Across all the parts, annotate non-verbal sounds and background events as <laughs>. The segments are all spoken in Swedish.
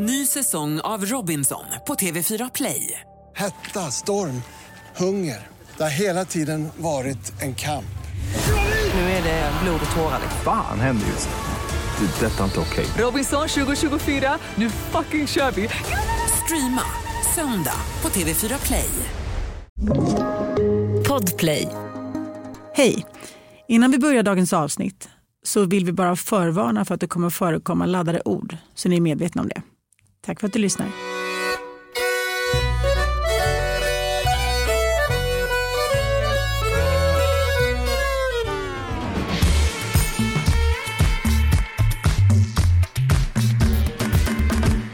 Ny säsong av Robinson på TV4 Play. Hetta, storm, hunger. Det har hela tiden varit en kamp. Nu är det blod och tårar. Fan händer just nu. Det. Detta är inte okej. Robinson 2024, nu fucking kör vi! Streama söndag på TV4 Play. Podplay. Hej! Innan vi börjar dagens avsnitt så vill vi bara förvarna för att det kommer förekomma laddade ord, så ni är medvetna om det. Tack för att du lyssnar.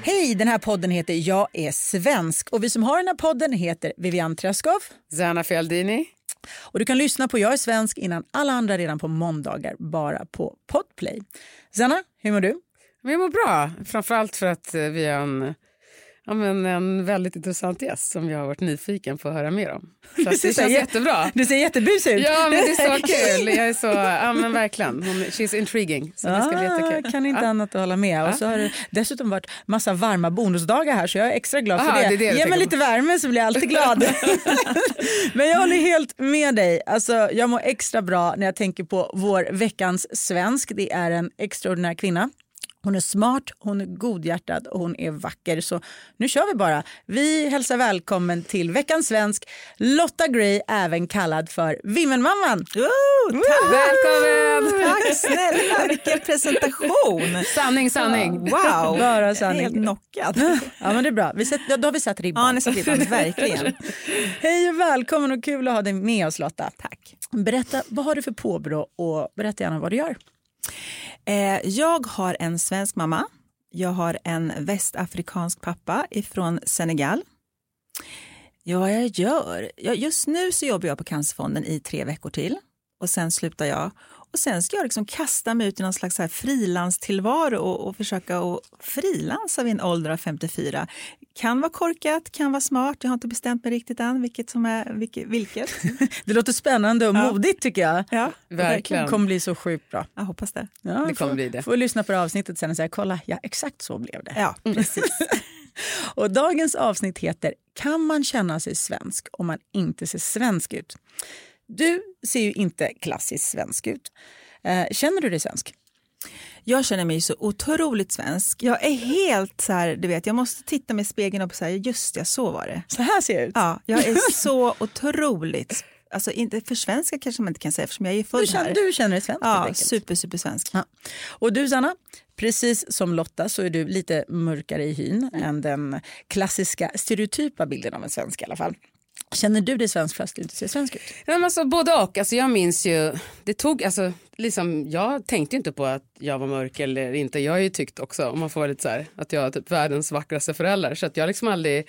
Hej, den här podden heter Jag är svensk och vi som har den här podden heter Vivian Träskov. Zana Fialdini. Och du kan lyssna på Jag är svensk innan alla andra redan på måndagar bara på Podplay. Zanna, hur mår du? Men jag mår bra, framförallt för att eh, vi har en, ja, men en väldigt intressant gäst som jag har varit nyfiken på att höra mer om. <laughs> Så det känns jättebra. Du ser jättebusig ut. Ja, men det är så <laughs> kul. Jag är så, ja men verkligen. Hon, she's intriguing. Så det ska bli Ah, jättekul. kan inte Ja. annat att hålla med. Och så har det dessutom varit massa varma bonusdagar här så jag är extra glad för Aha, det. det det du Ge mig lite värme så blir jag alltid glad. <laughs> Men jag håller helt med dig. Alltså, jag mår extra bra när jag tänker på vår veckans svensk. Det är en extraordinär kvinna. Hon är smart, hon är godhjärtad och hon är vacker. Så nu kör vi bara. Vi hälsar välkommen till veckans svensk Lotta Gray, även kallad för Vimmelmamman. Välkommen! Tack snälla, vilken presentation. Sanning, sanning. Wow, Bara sanning. helt knockad. Ja men det är bra. Vi ja, då har vi satt ribban. Ja, ni satt ribban, verkligen. Hej och välkommen och kul att ha dig med oss Lotta. Tack. Berätta, vad har du för påbrå och berätta gärna vad du gör. Eh, jag har en svensk mamma. Jag har en västafrikansk pappa ifrån Senegal. Ja, jag gör? Ja, just nu så jobbar jag på Cancerfonden i tre veckor till och sen slutar jag. Och sen ska jag liksom kasta mig ut i någon slags frilanstillvaro och, och försöka frilansa vid en ålder av 54. Kan vara korkat, kan vara smart. Jag har inte bestämt mig riktigt än vilket som är vilket. vilket. <laughs> Det låter spännande och modigt tycker jag. Ja, Verkligen. Det kommer bli så sjukt bra. jag hoppas det. Ja, Det kommer får, bli det. Får lyssna på det avsnittet sen och säga kolla, ja exakt så blev det. Ja, precis. <laughs> Och dagens avsnitt heter Kan man känna sig svensk om man inte ser svensk ut? Du ser ju inte klassiskt svensk ut. Eh, känner du dig svensk? Jag känner mig så otroligt svensk. Jag är helt så här, du vet, jag måste titta mig i spegeln och säga just ja, så var det. Så här ser jag ut. Ja, jag är <laughs> så otroligt, alltså inte för svenska kanske man inte kan säga eftersom jag är Du född känner, här. du känner dig svensk Ja, super, super svensk. Ja. Och du Sanna, precis som Lotta så är du lite mörkare i hyn än den klassiska stereotypa bilden av en svensk i alla fall. Känner du dig svensk fast du inte ser svensk ut? Ja, men alltså, både och. Alltså, jag minns ju, det tog, alltså, liksom, jag tänkte inte på att jag var mörk eller inte. Jag har ju tyckt också, om man får vara lite så här, att jag har typ världens vackraste föräldrar. Så att jag liksom aldrig,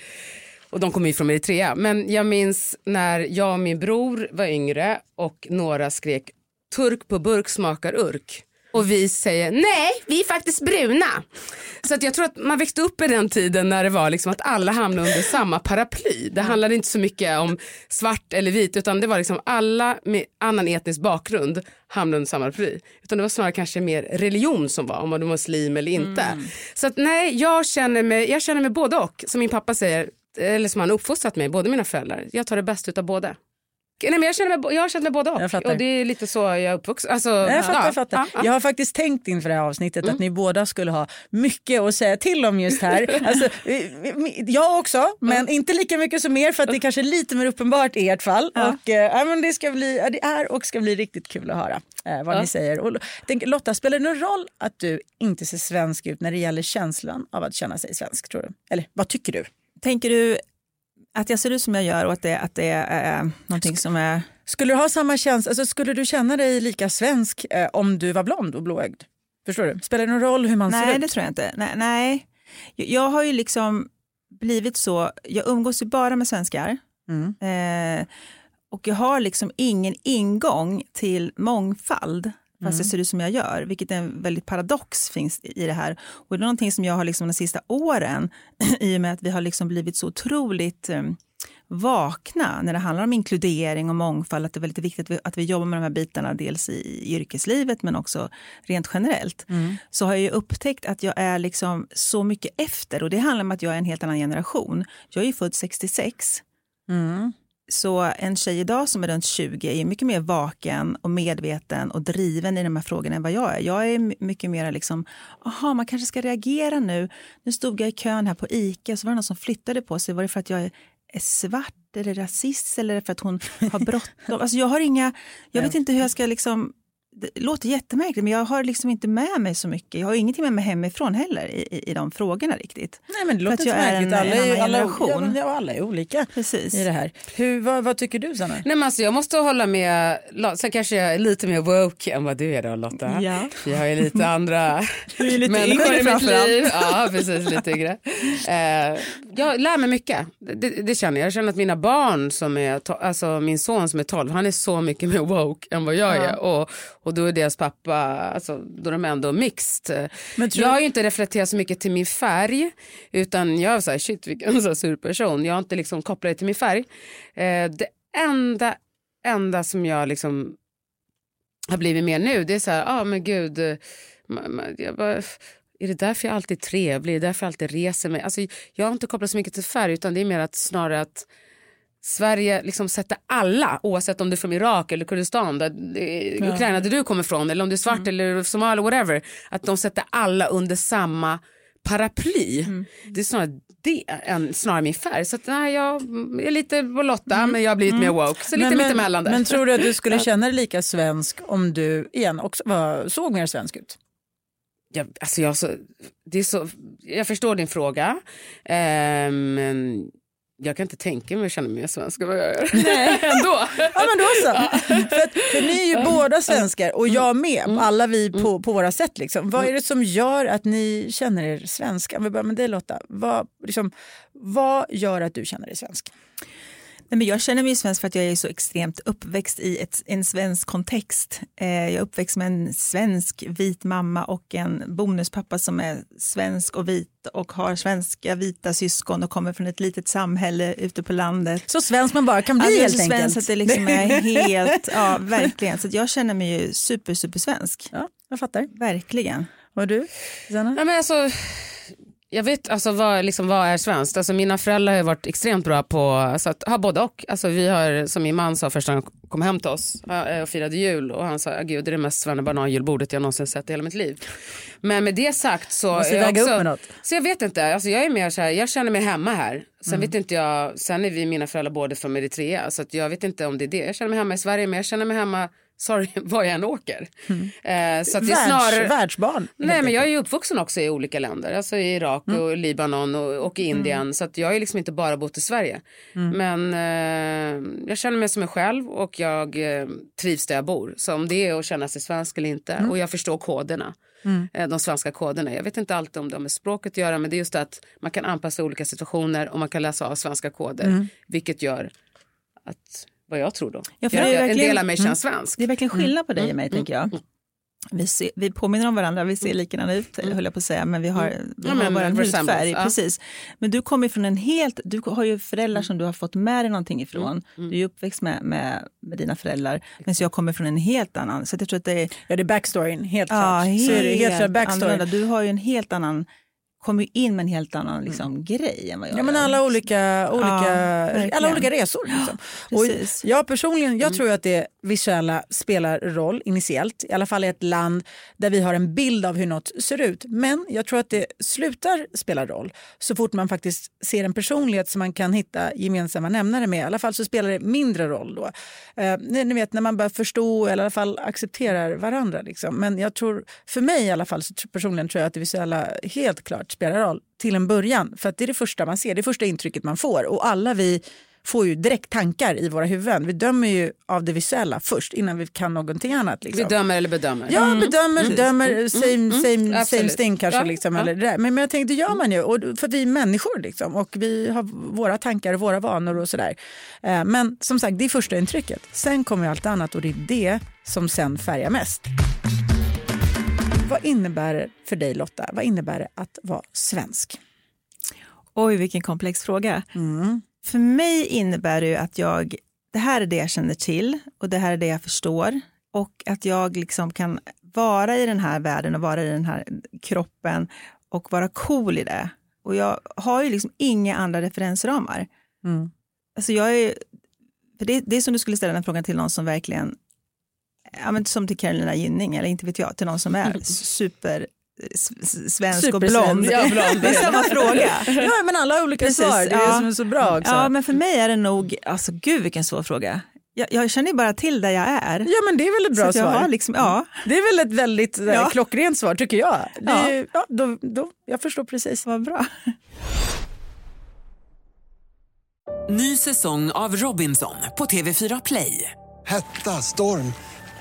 och de kommer ju från Eritrea. Men jag minns när jag och min bror var yngre och några skrek turk på burk smakar urk. Och vi säger nej, vi är faktiskt bruna. Så att jag tror att man växte upp i den tiden när det var liksom att alla hamnade under samma paraply. Det handlade inte så mycket om svart eller vit utan det var liksom alla med annan etnisk bakgrund hamnade under samma paraply. Utan det var snarare kanske mer religion som var, om man var muslim eller inte. Så att nej, jag känner mig, jag känner mig både och. Som min pappa säger, eller som han uppfostrat mig, båda mina föräldrar. Jag tar det bästa utav båda. Nej, men jag, känner mig, jag har känt mig både och. Och det är lite så jag är uppvuxen. Alltså, Jag fattar, ja, jag fattar. ja, ja. Jag har faktiskt tänkt inför det här avsnittet att ni båda skulle ha mycket att säga till om just här. <laughs> Alltså, jag också, men inte lika mycket som er för att det kanske är lite mer uppenbart i ert fall. Och, ja, men det, ska bli, det är och ska bli riktigt kul att höra eh, vad ni säger. Och, tänker, Lotta, spelar det någon roll att du inte ser svensk ut när det gäller känslan av att känna sig svensk? tror du? Eller vad tycker du? Tänker du att jag ser ut som jag gör och att det, att det är eh, någonting som är... Skulle du ha samma känsla, alltså, skulle du känna dig lika svensk eh, om du var blond och blåögd? Förstår du? Spelar det någon roll hur man ser Nej, ut? det tror jag inte. Nej, nej. Jag, jag har ju liksom blivit så, jag umgås ju bara med svenskar. Mm. Eh, och jag har liksom ingen ingång till mångfald fast jag ser ut som jag gör, vilket är en väldigt paradox finns i det här. Och det är någonting som jag har liksom de sista åren, <clears throat> i och med att vi har liksom blivit så otroligt eh, vakna när det handlar om inkludering och mångfald. Att det är väldigt viktigt att vi, att vi jobbar med de här bitarna dels i yrkeslivet men också rent generellt. Så har jag ju upptäckt att jag är liksom så mycket efter och det handlar om att jag är en helt annan generation. Jag är ju född 66. Så en tjej idag som är runt 20 är mycket mer vaken och medveten och driven i de här frågorna än vad jag är. Jag är mycket mer liksom, aha, man kanske ska reagera nu. Nu stod jag i kön här på ICA så var det någon som flyttade på sig. Var det för att jag är svart eller rasist eller för att hon har bråttom? <laughs> Alltså jag har inga, jag vet inte hur jag ska liksom det låter jättemärkligt men jag har liksom inte med mig så mycket. Jag har ingenting med mig hemifrån heller i, i, i de frågorna riktigt. Nej men det låter att inte jag är märkligt. en- alla, en är, alla, ja, ja, alla är olika Precis. i det här. Hur, vad, vad tycker du Sanna? Nej, men alltså, jag måste hålla med, sen kanske jag är lite mer woke än vad du är då Lotta. Ja. Vi har ju lite <laughs> andra Du är lite människor yngre i mitt liv. Ja, precis, lite yngre. Eh, jag lär mig mycket, det, det känner jag. Jag känner att mina barn, som är, alltså min son som är 12, han är så mycket mer woke än vad jag är. Och, och då är deras pappa, alltså, då är de ändå mixed. Men jag har ju inte reflekterat så mycket till min färg, utan jag är så här, shit vilken så här sur person. Jag har inte liksom kopplat det till min färg. Eh, det enda, enda som jag liksom har blivit mer nu, det är så här, ja ah, men gud, jag bara, är det därför jag alltid är trevlig, är det därför jag alltid reser mig? Alltså, jag har inte kopplat så mycket till färg utan det är mer att snarare att Sverige liksom sätter alla, oavsett om du är från Irak eller Kurdistan, där, eh, Ukraina där du kommer ifrån, eller om du är svart eller Somalia, whatever, att de sätter alla under samma paraply. Det är snarare det än snarare min färg. Så att, nej, jag är lite på Lotta, men jag har blivit mer woke. Så lite men, mittemellan där. men tror du att du skulle <laughs> känna dig lika svensk om du igen också var, såg mer svensk ut? jag, alltså jag, så, det är så, jag förstår din fråga, men jag kan inte tänka mig att känna mig mer svensk än vad jag gör. <laughs> Ändå. Ja men då så. för, att, för ni är ju båda svenskar och jag med, alla vi på, på våra sätt. Liksom. Vad är det som gör att ni känner er svenska? Om vi börjar med dig Lotta. Vad, liksom, vad gör att du känner dig svensk? Nej, men jag känner mig svensk för att jag är så extremt uppväxt i ett, en svensk kontext. Eh, jag är uppväxt med en svensk vit mamma och en bonuspappa som är svensk och vit och har svenska vita syskon och kommer från ett litet samhälle ute på landet. Så svensk man bara kan bli Alltså, helt så enkelt. svensk att det liksom är <laughs> helt, ja verkligen. Så att jag känner mig ju super, super svensk. Ja, jag fattar. Verkligen. Och du, Sanna? Nej, men alltså, jag vet alltså, vad, liksom, vad är svenskt. Alltså, mina föräldrar har varit extremt bra på alltså, att ha både och. Alltså, vi har, som min man sa första gången han kom hem till oss eh, och firade jul och han sa gud det är det mest svennebanan-julbordet jag någonsin sett i hela mitt liv. Men med det sagt så Måste jag väga upp också, med något. så jag vet inte, alltså, jag är mer så här, jag känner mig hemma här. Sen Mm. vet inte jag, sen är vi mina föräldrar både från Eritrea så att jag vet inte om det är det. Jag känner mig hemma i Sverige men jag känner mig hemma, sorry, <laughs> var jag än åker. Eh, så att det är Mm. Världs, snarare... Världsbarn. Nej men jag är ju uppvuxen också i olika länder, alltså i Irak Mm. och Libanon och, och i Indien så att jag har liksom inte bara bott i Sverige. Mm. Men eh, jag känner mig som mig själv och jag eh, trivs där jag bor. Så om det är att känna sig svensk eller inte Mm. och jag förstår koderna. eh, De svenska koderna. Jag vet inte alltid om det har med språket att göra men det är just att man kan anpassa olika situationer och man kan läsa av svenska koder. Mm. Vilket gör att, vad jag tror då, Ja, för jag, det är en del av mig känns svensk. Det är verkligen skillnad på dig och mig tänker jag. Vi, ser, vi påminner om varandra, vi ser likadana ut höll jag på att säga, men vi har, vi Ja, har men vår hudfärg. ja. Precis. Men du kommer från en helt, du har ju föräldrar som du har fått med dig någonting ifrån. Du är ju uppväxt med, med, med dina föräldrar, men så jag kommer från en helt annan. Så jag tror att det är Ja, det är backstoryn, helt ja, klart. Så är det helt klart backstoryn. Du har ju en helt annan, kommer in med en helt annan liksom, grej än vad jag Ja, men alla olika, olika, verkligen. alla olika resor. Liksom. <gasps> Och precis. jag personligen jag tror att det visuella spelar roll initiellt, i alla fall i ett land där vi har en bild av hur något ser ut. Men jag tror att det slutar spela roll så fort man faktiskt ser en personlighet som man kan hitta gemensamma nämnare med. I alla fall så spelar det mindre roll då. Eh, ni, vet när man börjar förstå eller i alla fall accepterar varandra. Liksom. Men jag tror, för mig i alla fall, så personligen tror jag att det visuella helt klart spelar roll till en början. För att det är det första man ser, det första intrycket man får. Och alla vi får ju direkt tankar i våra huvuden. Vi dömer ju av det visuella först innan vi kan någonting annat. Liksom. Vi dömer eller bedömer. Ja, bedömer, dömer, same, same, same Absolut. thing kanske. Ja, Liksom, ja. eller det där. Men, men jag tänkte, det gör man ju. Och, för vi är människor liksom, och vi har våra tankar och våra vanor och sådär. Eh, men som sagt, det är första intrycket. Sen kommer allt annat och det är det som sen färgar mest. Vad innebär det för dig Lotta? Vad innebär det att vara svensk? Oj, vilken komplex fråga. För mig innebär det att jag, det här är det jag känner till och det här är det jag förstår och att jag liksom kan vara i den här världen och vara i den här kroppen och vara cool i det. Och jag har ju liksom inga andra referensramar. Mm. Alltså jag är, för det, det är som du skulle ställa den frågan till någon som verkligen, ja men som till Carolina Gynning eller inte vet jag, till någon som är super s- s- svensk och blond. Ja, blond. <laughs> det är samma fråga. Ja, men alla har olika Precis, svar. Det är ja. det som är så bra också. Ja, men för mig är det nog, alltså gud vilken svår fråga. Jag, jag känner ju bara till där jag är. Ja, men det är väl ett bra svar. liksom, ja, Det är väl ett väldigt ja. Ja. klockrent svar tycker jag. Det Ja. ja. då, då, jag förstår precis. vad bra. Ny säsong av Robinson på TV4 Play. Hetta, storm,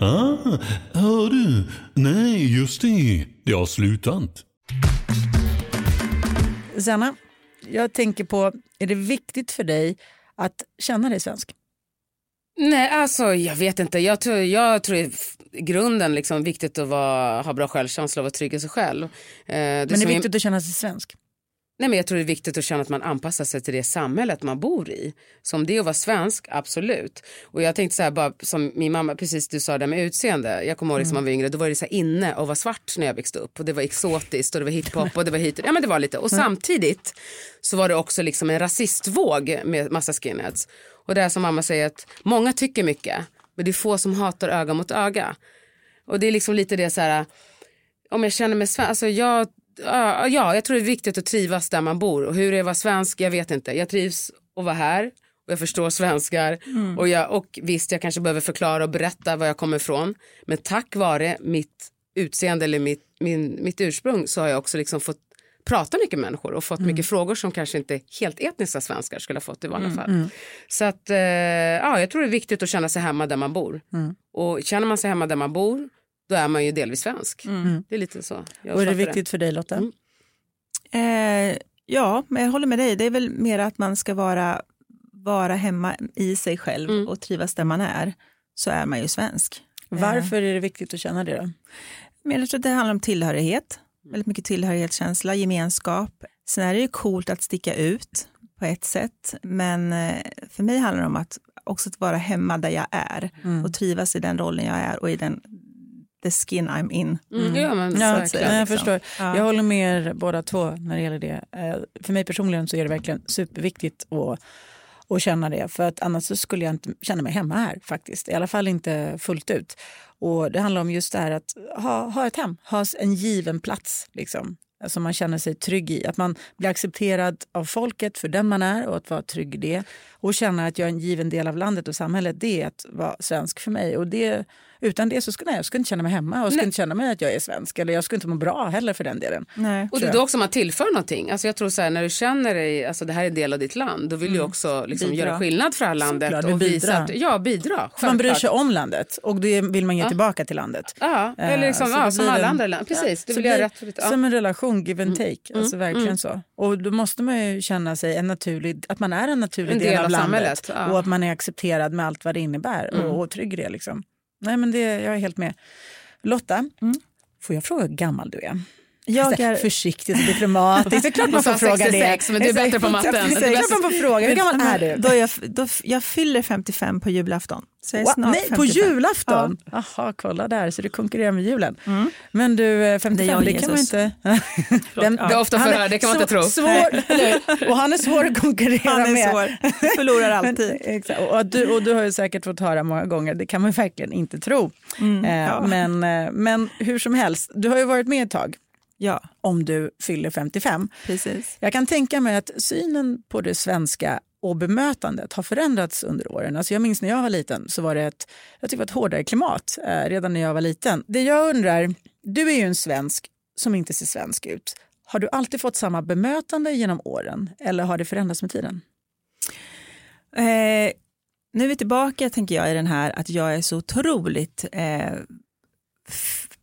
Ah, hör du? Nej, just det. Det har slutat. Sanna, jag tänker på, är det viktigt för dig att känna dig svensk? Nej, alltså jag vet inte. Jag tror, jag tror i grunden liksom viktigt att vara, ha bra självkänsla och vara trygg i sig själv. Eh, det Men det är viktigt att känna sig svensk. Nej, men jag tror det är viktigt att känna att man anpassar sig till det samhället man bor i. Som det är att vara svensk, absolut. Och jag tänkte så här, bara som min mamma, precis du sa det med utseende. Jag kommer ihåg liksom, när man var yngre, då var det så här inne att vara svart när jag växte upp. Och det var exotiskt och det var hiphop och det var hit. Ja men det var lite. Och samtidigt så var det också liksom en rasistvåg med massa skinheads. Och det är som mamma säger att många tycker mycket, men det är få som hatar öga mot öga. Och det är liksom lite det så här, om jag känner mig svensk, alltså jag, ja, ja, jag tror det är viktigt att trivas där man bor. Och hur det är att vara svensk, jag vet inte. Jag trivs att vara här och jag förstår svenskar. Och, jag, och visst, jag kanske behöver förklara och berätta var jag kommer ifrån. Men tack vare mitt utseende eller mitt, min, mitt ursprung så har jag också liksom fått prata mycket med människor och fått mycket frågor som kanske inte helt etniska svenskar skulle ha fått i vanliga fall. Så att, eh, ja, jag tror det är viktigt att känna sig hemma där man bor. Och känner man sig hemma där man bor, då är man ju delvis svensk. Det är lite så. Och är det viktigt för dig Lotta? Mm. Eh, ja, men jag håller med dig. Det är väl mer att man ska vara, vara hemma i sig själv Mm. och trivas där man är. Så är man ju svensk. Eh, Varför är det viktigt att känna det då? Men jag tror att det handlar om tillhörighet. Väldigt mycket tillhörighetskänsla, gemenskap. Sen är det ju coolt att sticka ut på ett sätt. Men eh, för mig handlar det om att också att vara hemma där jag är och trivas i den rollen jag är och i den the skin I'm in. Mm. Ja, men Ja, jag liksom. förstår. Ja. Jag håller med er båda två när det gäller det. Eh, För mig personligen så är det verkligen superviktigt att, att känna det. För att annars så skulle jag inte känna mig hemma här faktiskt. I alla fall inte fullt ut. Och det handlar om just det här att ha, ha ett hem, ha en given plats. Liksom som man känner sig trygg i. Att man blir accepterad av folket för den man är och att vara trygg i det. Och känna att jag är en given del av landet och samhället, det är att vara svensk för mig. Och det, utan det så skulle jag, jag skulle inte känna mig hemma och skulle inte känna mig att jag är svensk. Eller jag skulle inte må bra heller för den delen. Nej. Och det är då också man tillför någonting. Alltså jag tror så här, när du känner dig, alltså det här är en del av ditt land, då vill du också liksom Bidra. göra skillnad för det här landet. Såklart, och visa bidrar. att, ja, bidra. För man bryr självklart. sig om landet och det vill man ge tillbaka till landet. Ja, eller liksom, Eh, så ja, det som alla en- andra länder. Precis, Ja, du så vill göra rätt för ditt... Ja. Som en relation, give and take. Alltså verkligen så. Och då måste man ju känna sig en naturlig, att man är en naturlig En del, del av av landet. samhället, ja. Och att man är accepterad med allt vad det innebär och, och trygg i det. Liksom. Nej men det, jag är helt med. Lotta, får jag fråga hur gammal du är? Jag är, Försiktigt och diplomatiskt. Det är klart man får fråga 66, det. men du är bättre på matten. Det är klart man får fråga. Hur gammal är du? Då jag, då, jag fyller 55 på julafton. Så jag är snart Nej, 55. på julafton? Jaha, kolla där, så du konkurrerar med julen. Men du, eh, 55, Det är jag och det, kan man inte... <laughs> Den- Det är ofta han förhör, det kan man inte tro. Svår, <laughs> och han är svår att konkurrera Han är med. svår. Förlorar <laughs> Men, alltid. exakt. Och, du, och du har ju säkert fått höra många gånger, det kan man verkligen inte tro. eh, Mm, ja. men, eh, men hur som helst, du har ju varit med ett tag Ja, om du fyller 55. precis. Jag kan tänka mig att synen på det svenska och bemötandet har förändrats under åren. Alltså jag minns när jag var liten så var det ett, jag var ett hårdare klimat eh, redan när jag var liten. Det jag undrar, du är ju en svensk som inte ser svensk ut. Har du alltid fått samma bemötande genom åren eller har det förändrats med tiden? Eh, nu är vi tillbaka tänker jag i den här att jag är så otroligt eh,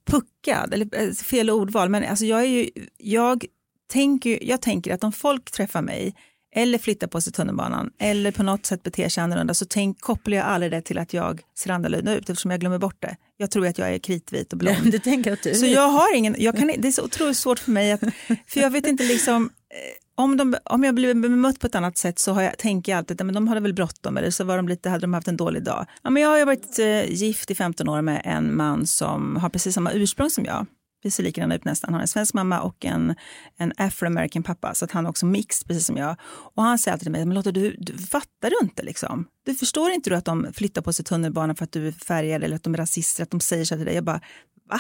puckad, eller eh, fel ordval, men alltså jag, är ju, jag, tänker, jag tänker att om folk träffar mig eller flyttar på sig tunnelbanan eller på något sätt beter sig annorlunda så tänk, kopplar jag aldrig det till att jag ser annorlunda ut eftersom jag glömmer bort det. Jag tror att jag är kritvit och blond. <laughs> Du tänker att du Så jag har ingen, jag kan, det är så otroligt svårt för mig att, för jag vet inte liksom, eh, om, de, om jag blir bemött på ett annat sätt så har jag, tänker jag alltid att de hade väl bråttom eller så var de lite, hade de haft en dålig dag. Ja, men jag har ju varit eh, gift i 15 år med en man som har precis samma ursprung som jag. Vi ser likadana ut nästan. Han har en svensk mamma och en, en afro-american pappa så att han är också mixed precis som jag. Och han säger alltid till mig, men Lotta du, du fattar du inte liksom? Du förstår inte du att de flyttar på sig tunnelbanan för att du är färgad eller att de är rasister, att de säger så till dig. Jag bara, va?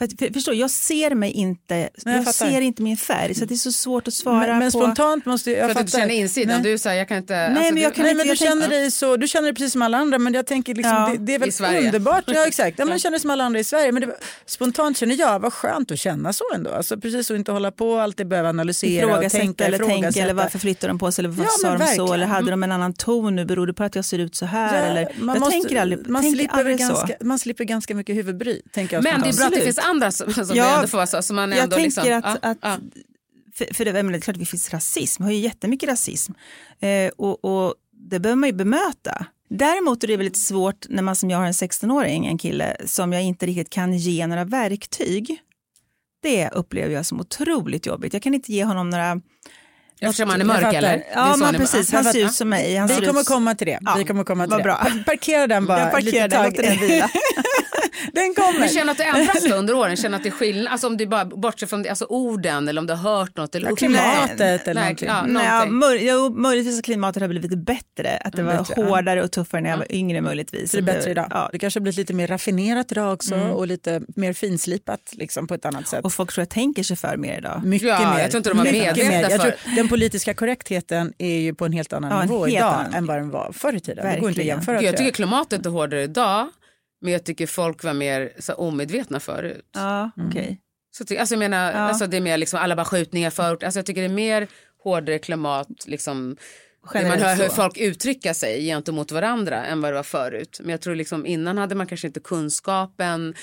För, att- för, förstår, jag ser mig inte, jag jag, fattar. ser inte min färg så det är så svårt att svara men, men på. spontant måste jag, För jag att du känner insidan. Nej. Du säger jag kan inte... Nej, alltså, men jag du, kan Nej, inte- men du jag känner tänker- dig så, du känner dig precis som alla andra men jag tänker liksom, Ja. det, det är väl underbart. Ja <laughs> exakt, ja, men jag känner som alla andra i Sverige men det, spontant känner jag vad skönt att känna så ändå. Alltså precis att inte hålla på och alltid behöva analysera och tänka, eller tänka eller varför flyttar de på sig eller varför Ja, sa de så verkligen. eller hade de en annan ton nu beror det på att jag ser ut så här Ja, eller man jag måste- tänker aldrig, man, tänker slipper aldrig ganska, så. man slipper ganska mycket huvudbry. Tänker jag men det är bra att det finns andra <laughs> som, som Ja, ändå får vara så. Som man Jag ändå tänker liksom, att, ja, att ja. För, för det, jag menar, det är klart att det finns rasism, vi har ju jättemycket rasism eh, och, och det behöver man ju bemöta. Däremot är det väldigt svårt när man som jag har en 16-åring, en kille som jag inte riktigt kan ge några verktyg. Det upplever jag som otroligt jobbigt. Jag kan inte ge honom några Eftersom han är jag mörk eller? Ja, men precis. Han jag ser ut som mig. Han Vi ser kommer ut... komma till det. Ja, vi kommer komma till det. bra. Pa- Parkera den bara Jag parkerar den, tag. låter den vila. <laughs> <laughs> den kommer. Men känner att det ändras då <laughs> under åren? Känner att det är skillnad? Alltså om du bara bortser från det, alltså orden eller om du har hört något eller Ja, klimatet eller Nej, någonting. ja, Nej, ja, någonting. mör, jo, möjligtvis att klimatet har blivit lite bättre. Att det var bättre, ja. hårdare och tuffare när jag var yngre möjligtvis. Så det är bättre idag. Ja. Det kanske har blivit lite mer raffinerat idag också och lite mer finslipat liksom, på ett annat sätt. Och folk tror jag tänker sig för mer idag. Mycket Ja, mer. jag tror inte de Mycket medvetna för- tror, den politiska korrektheten är ju på en helt annan Ja, nivå idag än vad den var förr i tiden. Det går inte att jämföra. Jag tycker klimatet är hårdare idag men jag tycker folk var mer så omedvetna förut. Ja, Mm. okej. Så ty- alltså jag menar, Ja. alltså det är mer liksom alla bara skjutningar förut. Alltså jag tycker det är mer hårdare klimat, liksom, man hör hur så. folk uttrycka sig gentemot varandra än vad det var förut. Men jag tror liksom innan hade man kanske inte kunskapen.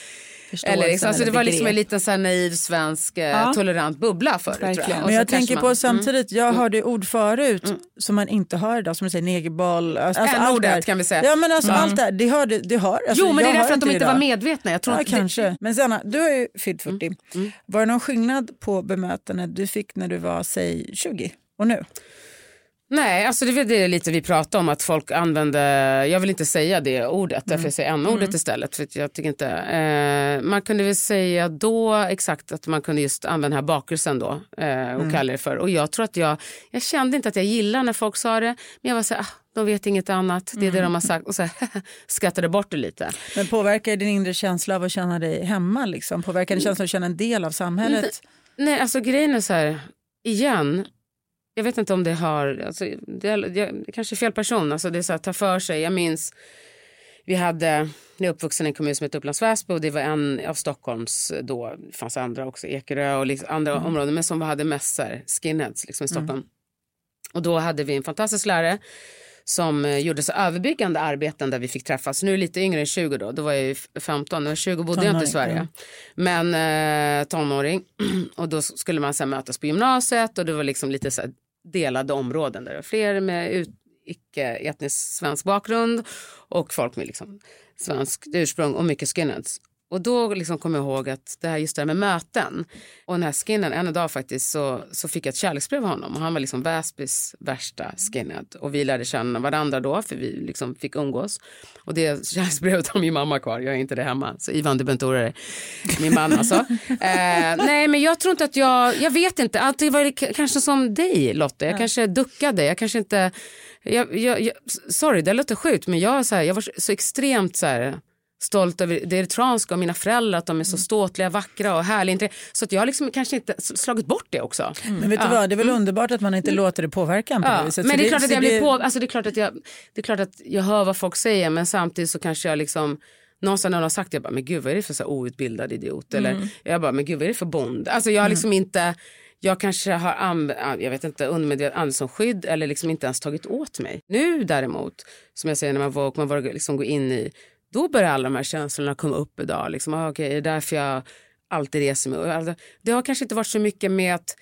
Förståelsen Eller liksom, alltså det var liksom en liten så naiv svensk eh, Ja. tolerant bubbla förut. Tror jag. Men jag kanske tänker man- på Mm. samtidigt, jag hörde ord förut som man inte hör idag, som du säger negerboll. Alltså, allt N-ordet där. kan vi säga. Ja men alltså allt det det hör, det hör. Alltså, Jo men det är därför att de det inte idag. var medvetna. Jag tror Ja, att det- kanske. Men Sanna, du har ju fyllt 40. Mm. Var det någon skillnad på bemötandet du fick när du var, säg 20 och nu? Nej, alltså det är det lite vi pratar om att folk använder, jag vill inte säga det ordet, därför jag säger n-ordet istället. För jag tycker inte, eh, man kunde väl säga då exakt att man kunde just använda den här bakelsen då eh, och kalla det för. Och jag tror att jag, jag kände inte att jag gillade när folk sa det, men jag var så här, ah, de vet inget annat, det är det de har sagt och så här, <laughs> skrattade bort det lite. Men påverkar din inre känsla av att känna dig hemma? Liksom? Påverkar din känsla av att känna en del av samhället? Nej, alltså grejen är så här, igen, jag vet inte om det har, alltså, det, är kanske fel person, alltså det är så här, ta för sig, jag minns, vi hade, jag är uppvuxen i en kommun som heter Upplands Väsby och det var en av Stockholms då, fanns andra också, Ekerö och liksom andra områden, men som hade mest skinheads liksom, i Stockholm. Och då hade vi en fantastisk lärare som eh, gjorde så överbyggande arbeten där vi fick träffas. Nu är jag lite yngre än 20 då, då var jag ju f- 15, när jag var 20 bodde jag inte i Tonåring, Sverige. Men eh, tonåring. <clears throat> Och då skulle man så här, mötas på gymnasiet och det var liksom lite så här, delade områden där det var fler med ut, icke etnisk svensk bakgrund och folk med liksom svenskt ursprung och mycket skinheads. Och då liksom kom jag ihåg att det här just det här med möten och den här skinnen, en dag faktiskt så, så fick jag ett kärleksbrev av honom. Och han var liksom Väsbys värsta skinhead. Och vi lärde känna varandra då för vi liksom fick umgås. Och det kärleksbrevet har min mamma kvar, jag är inte det hemma. Så Ivan du behöver inte oroa dig, min man alltså. <laughs> eh, nej men jag tror inte att jag, jag vet inte, alltid var det kanske som dig Lotta, jag kanske duckade, jag kanske inte jag, jag, jag, sorry, det låter sjukt men jag, så här, jag var så extremt så här, stolt över det eritreanska och mina föräldrar att de är så ståtliga, vackra och härliga. Så att jag har liksom kanske inte slagit bort det också. Men vet du vad, det är väl underbart att man inte låter det påverka en på det Ja, viset. men det är klart att jag blir det- på, alltså det är klart att jag, det är klart att jag hör vad folk säger men samtidigt så kanske jag liksom Någonstans när någon har sagt jag bara, men gud vad är det för så outbildad idiot? Eller jag bara, men gud vad är det för bond? Alltså jag har liksom inte, jag kanske har anv- jag vet inte, undermedvetet använt som skydd eller liksom inte ens tagit åt mig. Nu däremot, som jag säger när man var man var liksom gå in i, då börjar alla de här känslorna komma upp idag. Liksom, ah, okay, det är därför jag alltid reser mig. Alltså, det har kanske inte varit så mycket med att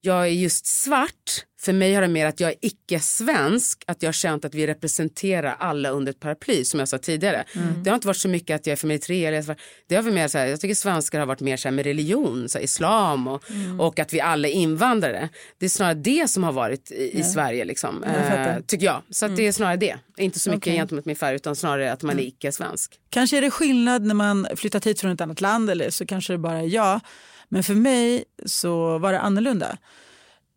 jag är just svart. För mig har det mer att jag är icke-svensk, att jag har känt att vi representerar alla under ett paraply som jag sa tidigare. Mm. Det har inte varit så mycket att jag är för mig tre eller det har varit mer så här, jag tycker svenskar har varit mer så här med religion, så här, islam och, Mm. och att vi alla är invandrare. Det är snarare det som har varit i, i Ja. Sverige liksom, Jag eh, tycker jag. Så att det är snarare det, inte så mycket Okej. gentemot min färg utan snarare att man är icke-svensk. Kanske är det skillnad när man flyttat hit från ett annat land eller så kanske det bara är jag. Men för mig så var det annorlunda.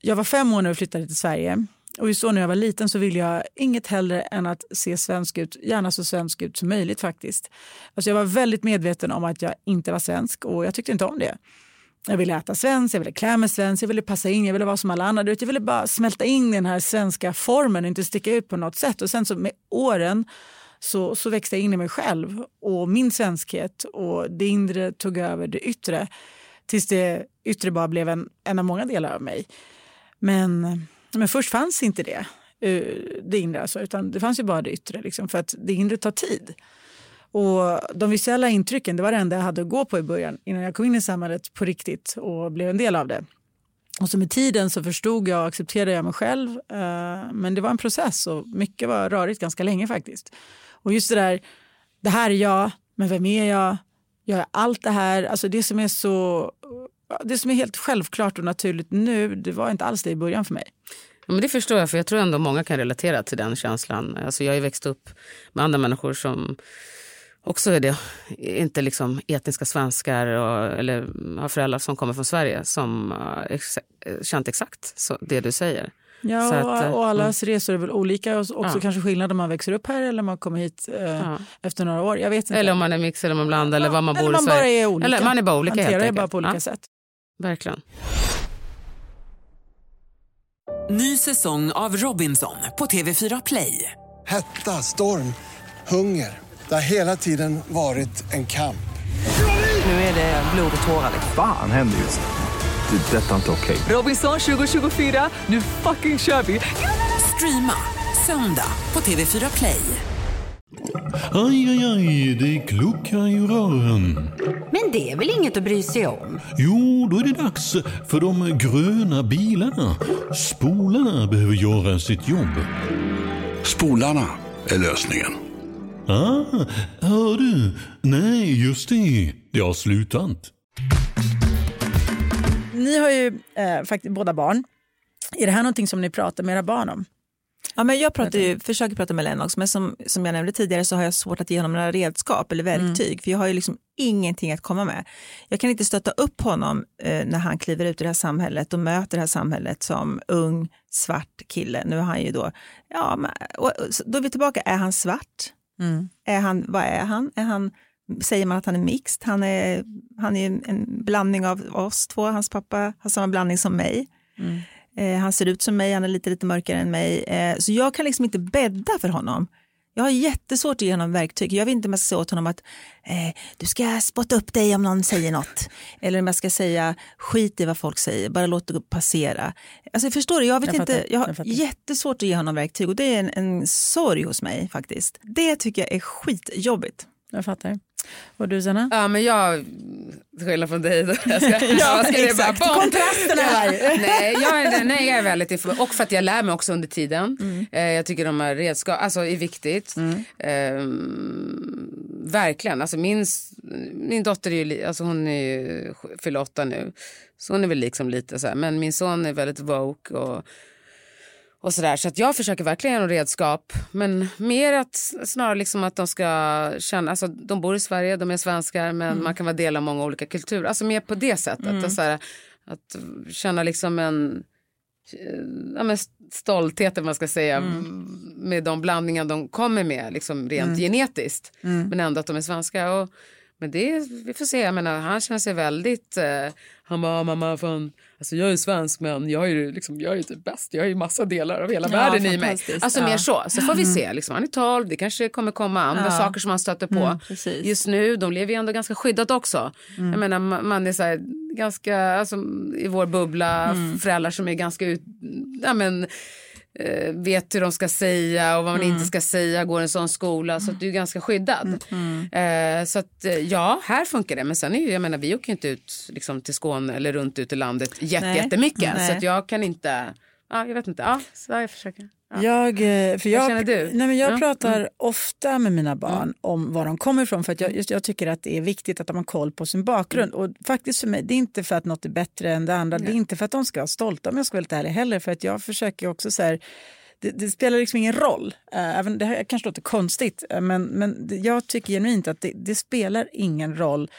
Jag var fem år när jag flyttade till Sverige. Och just då när jag var liten så ville jag inget hellre än att se svensk ut, gärna så svensk ut som möjligt faktiskt. Alltså jag var väldigt medveten om att jag inte var svensk och jag tyckte inte om det. Jag ville äta svenskt, jag ville klä mig svenskt, jag ville passa in, jag ville vara som alla andra. Jag ville bara smälta in i den här svenska formen och inte sticka ut på något sätt. Och sen så med åren så, så växte jag in i mig själv och min svenskhet och det inre tog över det yttre. Tills det yttre bara blev en, en av många delar av mig. Men, men först fanns inte det, eh, det inre alltså, utan det fanns ju bara det yttre. Liksom, för att det inre tar tid. Och de visuella intrycken det var det enda jag hade att gå på i början innan jag kom in i samhället på riktigt och blev en del av det. Och så med tiden så förstod jag och accepterade jag mig själv. Eh, men det var en process och mycket var rörigt ganska länge faktiskt. Och just det där, det här är jag, men vem är jag? Göra allt det här? Alltså det som är så det som är helt självklart och naturligt nu, det var inte alls det i början för mig. Ja, men det förstår jag, för jag tror ändå många kan relatera till den känslan. Alltså, jag har ju växt upp med andra människor som också är det, inte liksom etniska svenskar och, eller har föräldrar som kommer från Sverige som har ex, eh, känt exakt så, det du säger. Ja, Så och, att, eh, och allas resor är väl olika och också Ja. kanske skillnad om man växer upp här eller om man kommer hit eh, Ja. efter några år. Jag vet inte. Eller om man är mix eller om man blandar eller var man eller bor man i bara är olika. Eller man är bara olika Hanterar helt bara på olika Ja. sätt. Verkligen. Ny säsong av Robinson på TV4 Play. Hetta, storm, hunger. Det har hela tiden varit en kamp. Nu är det blod och tårar. Fan händer just nu. Det. är Detta är inte okej. Robinson 2024, nu fucking kör vi! Streama söndag på TV4 Play. Aj, aj, aj, det kluckar i rören. Men det är väl inget att bry sig om? Jo, då är det dags för de gröna bilarna. Spolarna behöver göra sitt jobb. Spolarna är lösningen. Ah, hör du? Nej, just det. Det har slutat. Ni har ju eh, faktiskt båda barn. Är det här någonting som ni pratar med era barn om? Ja, men jag pratar ju, försöker prata med Lennox, men som, som jag nämnde tidigare så har jag svårt att ge honom några redskap eller verktyg, för jag har ju liksom ingenting att komma med. Jag kan inte stötta upp honom eh, när han kliver ut i det här samhället och möter det här samhället som ung, svart kille. Nu är han ju då, ja, men, och, och, då är vi tillbaka, är han svart? Är han, vad är han? Är han? Säger man att han är mixed? Han är, han är en, blandning av oss två. Hans pappa har samma blandning som mig. Eh, han ser ut som mig, han är lite, lite mörkare än mig. Eh, så jag kan liksom inte bädda för honom. Jag har jättesvårt att ge honom verktyg. Jag vet inte om jag ska säga åt honom att eh, du ska spotta upp dig om någon säger något. Eller om jag ska säga skit i vad folk säger, bara låt det passera. Alltså, förstår du, jag, vet Jag inte, fattar, jag har jag jättesvårt att ge honom verktyg och det är en, en sorg hos mig faktiskt. Det tycker jag är skitjobbigt. Jag fattar. Och du Sanna? Ja, men jag, till skillnad från dig då. Jag ska, <laughs> Ja, ska exakt. bara- Kontrasterna här. <laughs> nej, jag är, nej, jag är väldigt informerad. Och för att jag lär mig också under tiden. Eh, jag tycker de här redskap alltså, är viktigt. Ehm, verkligen. Alltså, min, min dotter är ju, alltså, hon är ju fyller åtta nu. Så hon är väl liksom lite så här. Men min son är väldigt woke. Och, och sådär. Så att jag försöker verkligen ge dem redskap. Men mer att snarare liksom att de ska känna, alltså de bor i Sverige, de är svenskar men man kan vara del av många olika kulturer. Alltså mer på det sättet. Att, så här, att känna liksom en ja, men stolthet man ska säga med de blandningar de kommer med liksom rent genetiskt. Men ändå att de är svenska. Och, men det, vi får se, jag menar, han känner sig väldigt, eh, han bara, mamma fan, alltså jag är svensk men jag är ju liksom, jag är ju typ bäst, jag är ju massa delar av hela Ja, världen i mig. Alltså Ja. mer så, så får vi se, liksom, han är 12, det kanske kommer komma andra Ja. saker som han stöter på. precis. Just nu, de lever ju ändå ganska skyddat också. Jag menar, man man är så här, ganska, alltså, i vår bubbla, Mm. föräldrar som är ganska ut, ja men eh, vet hur de ska säga och vad man Mm. inte ska säga, går en sån skola så att du är ganska skyddad. Mm. Eh, så att eh, ja, här funkar det men sen är ju, jag menar vi åker ju inte ut liksom, till Skåne eller runt ut i landet jätte, Nej. jättemycket Nej. så att jag kan inte, ja jag vet inte, ja så jag försöker. Ja. Jag, eh, för Vad jag, känner du? Nej, men jag Ja. pratar Mm. ofta med mina barn om var de kommer ifrån för att jag, just, jag tycker att det är viktigt att de har koll på sin bakgrund. Och faktiskt för mig, det är inte för att något är bättre än det andra, det är inte för att de ska vara stolta om jag ska vara lite ärlig heller, för att jag försöker också så här det, det spelar liksom ingen roll. Eh, även, det här kanske låter konstigt, eh, men, men jag tycker genuint att det, det spelar ingen roll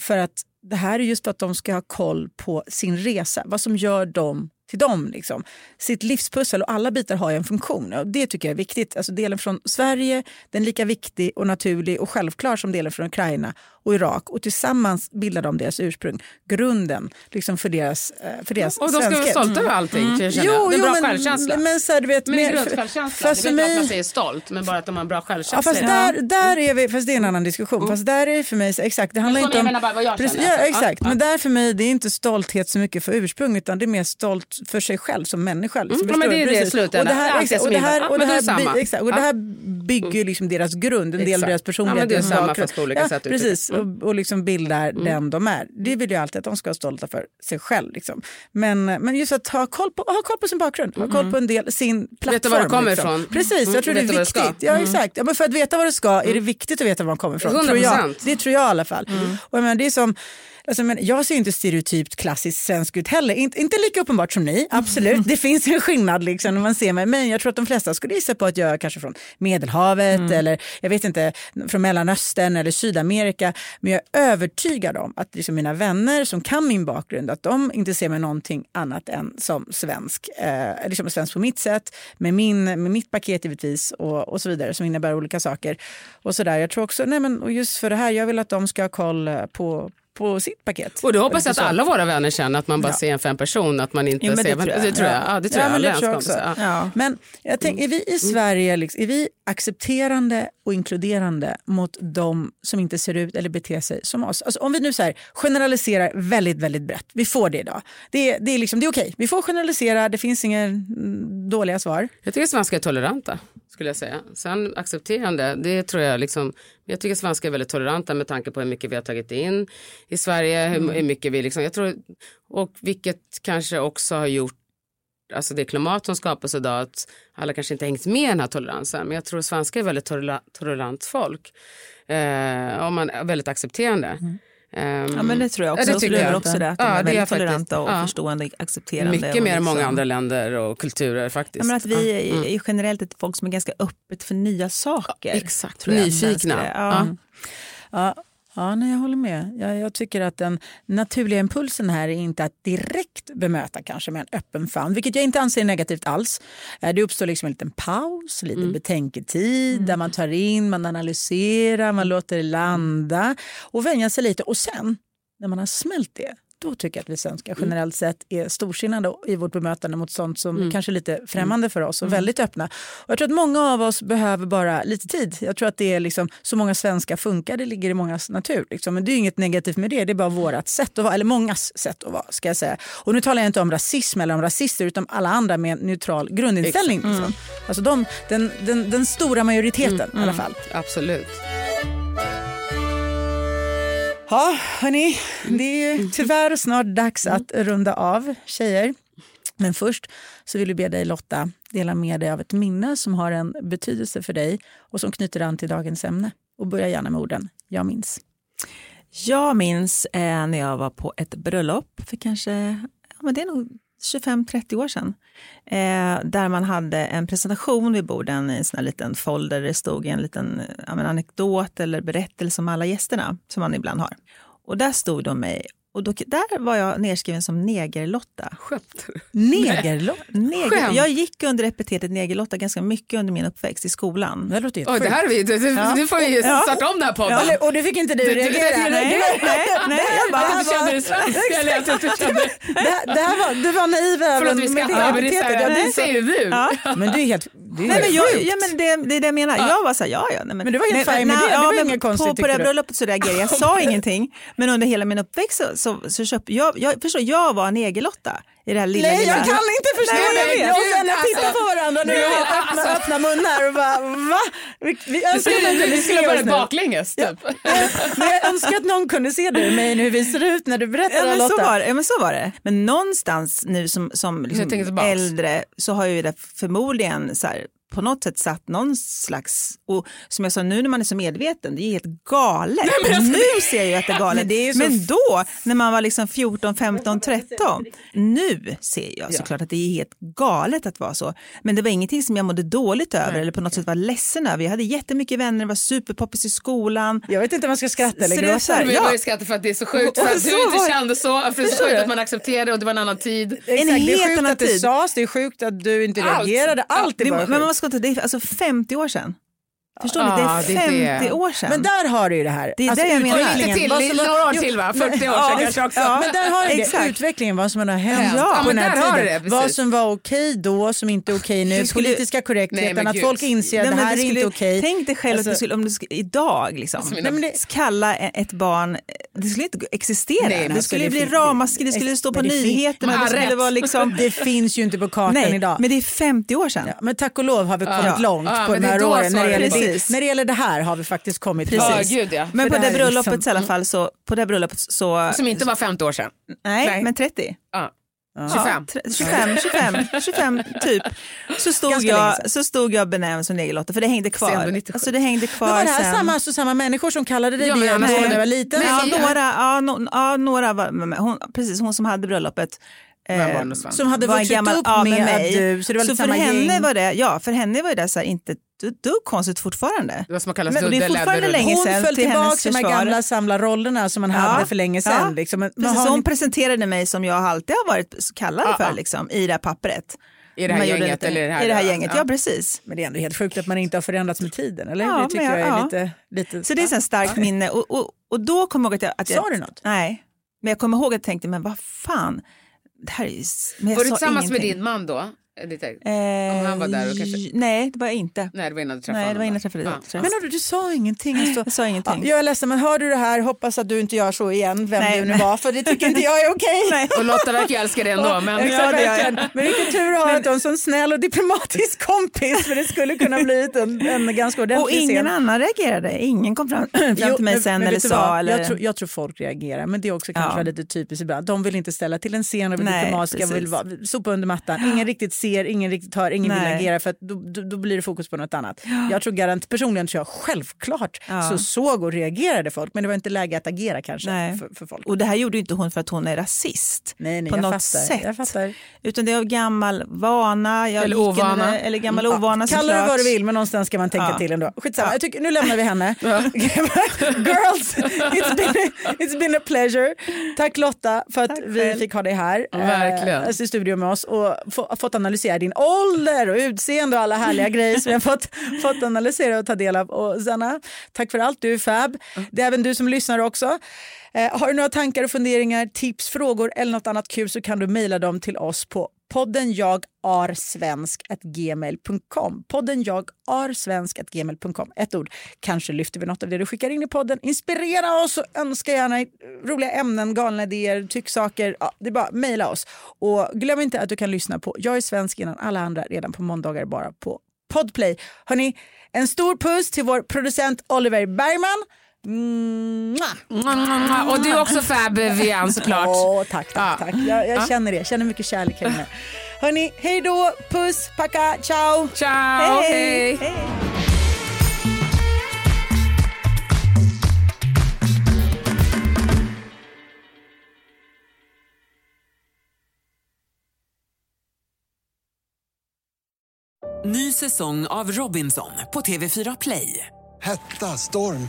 för att det här är just för att de ska ha koll på sin resa, vad som gör dem till dem. Liksom. Sitt livspussel och alla bitar har ju en funktion och det tycker jag är viktigt. Alltså delen från Sverige, den är lika viktig och naturlig och självklar som delen från Ukraina och Irak och tillsammans bildar de deras ursprung, grunden liksom för deras, eh, för deras Och de ska vara stolta över allting. Mm. Jag känner. Jo, det är jo, bra men- självkänsla. men så här, du vet, men mer- grundsjälvkänsla. fast det är inte att mig- man säger stolt men bara att de har en bra Ja, självkänsla. fast där, där är vi, fast det är en annan diskussion. Fast där är för mig, exakt, det handlar inte om... menar bara vad jag Precis, känner, ja, exakt, Ja, men där för mig det är inte stolthet så mycket för ursprung utan det är mer stolt för sig själv som människa. Liksom, Mm, ja, men det är det i Precis. slutändan. Och det här, det exakt, som och det här, och det Ja, här, samma. by- exakt, och det Ja. här bygger liksom deras grund, en del av deras personlighet. Ja, men det är samma, fast på olika ja, sätt uttryckt. Precis, Mm. och, och liksom bildar den de är. Det vill jag alltid att de ska vara stolta för sig själv. Liksom. Men, men just att ha koll på, ha koll på sin bakgrund, ha koll på en del, sin plattform. Veta var du kommer liksom. ifrån. Precis, Mm, jag tror det är var viktigt. Ja, Mm. exakt. Ja, men för att veta vad du ska är det viktigt att veta var man kommer ifrån. Tror jag. 100%. Det tror jag i alla fall. Och menar, det är som, alltså, men jag ser inte stereotypt klassiskt svensk ut heller. Inte, inte lika uppenbart som ni, absolut. <laughs> Det finns en skillnad liksom, när man ser mig. Men jag tror att de flesta skulle gissa på att jag är kanske från Medelhavet eller jag vet inte, från Mellanöstern eller Sydamerika. Men jag är övertygad om att liksom, mina vänner som kan min bakgrund, att de inte ser mig någonting annat än som svensk. Eh, liksom svensk på mitt sätt, med, min, med mitt paket givetvis och, och så vidare som innebär olika saker. Och så där. Jag tror också, nej men och just för det här, jag vill att de ska ha koll eh, på, på sitt paket. Och du hoppas Lite att alla våra vänner känner att man bara Ja. ser en en person, att man inte Jo, men ser... det tror jag. Det tror jag, ja, det tror jag men det tror jag också. Ja. Men jag tänker, är vi i Sverige liksom, är vi accepterande och inkluderande mot de som inte ser ut eller beter sig som oss? Alltså, om vi nu så här, generaliserar väldigt, väldigt brett, vi får det idag. Det, är- det är, liksom, det är okej, vi får generalisera, det finns inga mm, dåliga svar. Jag tycker svenskar är toleranta, skulle jag säga. Sen accepterande, det tror jag liksom... Jag tycker svenskar är väldigt toleranta med tanke på hur mycket vi har tagit in i Sverige, hur, hur mycket vi liksom... Jag tror, och vilket kanske också har gjort Alltså det klimat som skapas idag, att alla kanske inte hängt med i den här toleransen. Men jag tror svenskar är väldigt tolerant, folk. Eh, och man är väldigt accepterande. Ehm, Ja, men det tror jag också. Ja, det tycker jag. också det, att de Ja, är är väldigt faktiskt. toleranta och Ja. förstående, accepterande. Mycket mer än många liksom- andra länder och kulturer faktiskt. Ja, men att vi är, Mm. är generellt ett folk som är ganska öppet för nya saker. Exakt, nyfikna. är. Ja. Ja, ja nej, jag håller med. Jag, jag tycker att den naturliga impulsen här är inte att direkt bemöta kanske med en öppen famn, vilket jag inte anser är negativt alls. Eh, Det uppstår liksom en liten paus, lite betänketid där man tar in, man analyserar, man låter det landa och vänja sig lite. Och sen, när man har smält det, då tycker jag att vi svenskar generellt sett är storsinnade i vårt bemötande mot sånt som kanske är lite främmande för oss och väldigt öppna. Och jag tror att många av oss behöver bara lite tid. Jag tror att det är liksom, så många svenskar funkar, det ligger i mångas natur. Liksom. Men det är inget negativt med det, det är bara vårat sätt att vara, eller mångas sätt att vara. Ska jag säga. Och nu talar jag inte om rasism eller om rasister utan alla andra med en neutral grundinställning. Liksom. Alltså de, den, den, den stora majoriteten i alla fall. Absolut. Ja, hörni, det är ju tyvärr snart dags att runda av, tjejer. Men först så vill vi be dig Lotta dela med dig av ett minne som har en betydelse för dig och som knyter an till dagens ämne. Och börja gärna med orden “Jag minns”. Jag minns eh, när jag var på ett bröllop för kanske, ja, men det är nog 25-30 år sedan. Eh, där man hade en presentation vid borden i en sån här liten folder. där Det stod en liten ja, men anekdot eller berättelse om alla gästerna som man ibland har. Och där stod de mig och då, där var jag nedskriven som Negerlotta. Skämtar du? Negerlotta? <laughs> Neger, Skämt. jag gick under epitetet Negerlotta ganska mycket under min uppväxt i skolan. Det låter Oj, det här är vi, du, du, Ja. nu får vi Ja. starta om den här podden. Eller- Och det fick inte du Du- reagera. du- Nej, nej, nej, jag bara, Du <laughs> kände dig svensk eller att du kände... Det, här- det här var, du var naiv Förlåt även vi med det skrattar men det är här, Ja, det säger ju du. Ja. Men du är helt, du är Nej, helt men jag, ja, men det, det är det jag menar. Jag var så här, ja, ja. Nej, Men du var helt fine med nej, det. Det ja, var men inget konstigt, På, det här bröllopet så reagerade jag. Jag sa <laughs> ingenting. Men under hela min uppväxt så, så, köp, jag, jag, förstår, jag var Negelotta i det här lilla, Nej lilla... jag kan inte förstå Nej, jag det. Jag och tittar Alltså, på varandra nu och helt öppna, alltså. öppna munnar och bara va? Vi, vi önskar att någon kunde Vi skulle börja baklänges typ. <laughs> Men jag önskar att någon kunde se dig och mig nu hur vi ser ut när du berättar Ja men, så Lotta. var det, ja men så var det. Men någonstans nu som, som liksom äldre så har ju det förmodligen så här, på något sätt satt någon slags, och som jag sa nu när man är så medveten, det är helt galet. nu ser jag ju att det är galet. Men det är Men då när man var liksom 14, 15, 13, nu ser jag såklart att det är helt galet att vara så. Men det var ingenting som jag mådde dåligt över eller på något sätt var ledsen över. Jag hade jättemycket vänner, var superpoppis i skolan. Jag vet inte om jag ska skratta eller är gråta. Men Ja. jag börjar skratta för att det är så sjukt för att du inte kände så. För det är så sjukt att man accepterade och det var en annan tid. Exakt, det är helt sjukt annan att det tid. sades, det är sjukt att du inte Allt. reagerade. Allt är Det, bara men man sjukt skottet, det är alltså 50 år sedan. Förstår ni? Ja, Det det är är 50 det. år sedan. Men där har du ju det här. Det är det jag menar. Lite till, vad som några år till va? 40 år sedan Ja, kanske också. ja. Men där har du det, utvecklingen, vad som har hänt Ja, på men den här där har du tiden. det, vad som var okej då, som inte är okej nu. Det skulle- Politiska korrektheten, att gud. folk inser att Nej, det här är skulle- inte okej. Tänk dig själv att Alltså- du skulle, om du skulle, idag liksom, mina- Nej, men det, kalla e- ett barn, det skulle inte existera. Nej, men det skulle det bli ramaskri, det skulle stå på det nyheterna. Det skulle vara liksom, <laughs> Det finns ju inte på kartan idag. men det är 50 år sedan. Men tack och lov har vi kommit långt på de det är här åren. När det, gäller Precis. när det gäller det här har vi faktiskt kommit Ja, långt. gud ja. Men på det det, bröllopet liksom- i alla fall så, på det bröllopet så, Som inte var 50 år sedan. nej, nej. men 30. Ja. Ja, 25. tre- 25, 25, 25 typ. Så stod, Ganska jag, så stod jag benämnd som Negelotta för det hängde kvar. då 97. Alltså det hängde kvar Men var det här sen. samma, alltså, samma människor som kallade dig Ja, det när var du det- var liten? Ja, några, ja, no, ja, några var. Hon, precis, hon som hade bröllopet. Eh? Som hade var vuxit gammal- upp ja, med, med mig. du, så det var lite för henne gäng. var det, ja, för henne var det så här, inte du, du konstigt fortfarande. Det var som att kallas Men- det är fortfarande länge Hon sedan föll till tillbaka till de här gamla samlarrollerna som man hade för länge sedan. Ja, Liksom. Men, Precis, har hon ni- presenterade mig som jag alltid har varit kallad Ja, för ja. liksom, i det här pappret. I det här Man gänget? lite- Eller i det här, I det här gänget, ja, ja. precis. men det är ändå helt sjukt att man inte har förändrats med tiden. Eller? Ja, det tycker men jag är ja. lite... lite Så det är ett starkt minne och, och, och då kommer jag ihåg att jag... Att Sa jag du något? Nej, men jag kommer ihåg att jag tänkte, men vad fan, det här är Men jag Var du sa tillsammans med ingenting. din man då? Lite. Eh, Om han var där och kanske- Nej, det var jag inte. Nej, det var innan du träffade Nej, det var innan träffade dig. Ja. Men hörru, du sa ingenting. Alltså. <laughs> Jag sa ingenting. Ja, jag är ledsen, men hör du det här, hoppas att du inte gör så igen, vem Nej, du nu var, för det tycker inte jag är okej. Nej. Och Lotta verkar älska det ändå. Men... Ja, det jag. Men vilken tur att du har en sån snäll och diplomatisk kompis för det skulle kunna bli en, en ganska ordentlig Och ingen scen. annan reagerade. Ingen kom fram, <clears throat> fram Jo, till mig men- sen men eller sa. Eller... Jag, tror, jag tror folk reagerar, men det är också kanske Ja. lite typiskt ibland. De vill inte ställa till en scen och vill diplomatiska, sopa under mattan. Ingen riktigt ser, ingen riktigt hör, ingen vill Nej. agera för att då, då, då blir det fokus på något annat. Jag tror garant, personligen tror jag självklart Ja. så såg och reagerade folk, men det var inte läge att agera kanske för, för folk. Och det här gjorde inte hon för att hon är rasist. Nej, nej, på jag något fattar, sätt. jag fattar. Utan det är av gammal vana. Jag Eller ovana. det- Eller gammal ovana Kalla det vad du vill men någonstans ska man tänka Ja. till ändå. Skitsamma, jag tycker, nu lämnar vi henne. <laughs> <laughs> Girls, it's been, it's been a pleasure. Tack Lotta för att Tack vi själv. fick ha dig här Verkligen. eh, alltså i studion med oss och få, fått analysera din ålder och utseende och alla härliga <laughs> grejer som har fått, fått analysera och ta del av. Och Sanna, tack för allt, du är fab. Det är även du som lyssnar också. Eh, har du några tankar och funderingar, tips, frågor eller något annat kul så kan du mejla dem till oss på podden jag är svensk gmail.com. Podden jag är svensk gmail.com. Ett ord. Kanske lyfter vi något av det du skickar in i podden. Inspirera oss och önska gärna roliga ämnen, galna idéer, tycksaker. Ja, det är bara mejla oss. Och glöm inte att du kan lyssna på Jag är svensk innan alla andra redan på måndagar bara på Podplay. Hörni, en stor puss till vår producent Oliver Bergman. Och du är också fab, Vian såklart. Åh, tack, tack, Ja. tack. Jag, jag Ja. känner det. Jag känner mycket kärlek kring det. Hörni, hej då, puss, packa, ciao! Ciao, Hej! hej. Hej! Ny säsong av Robinson på TV4 Play. Hetta, storm,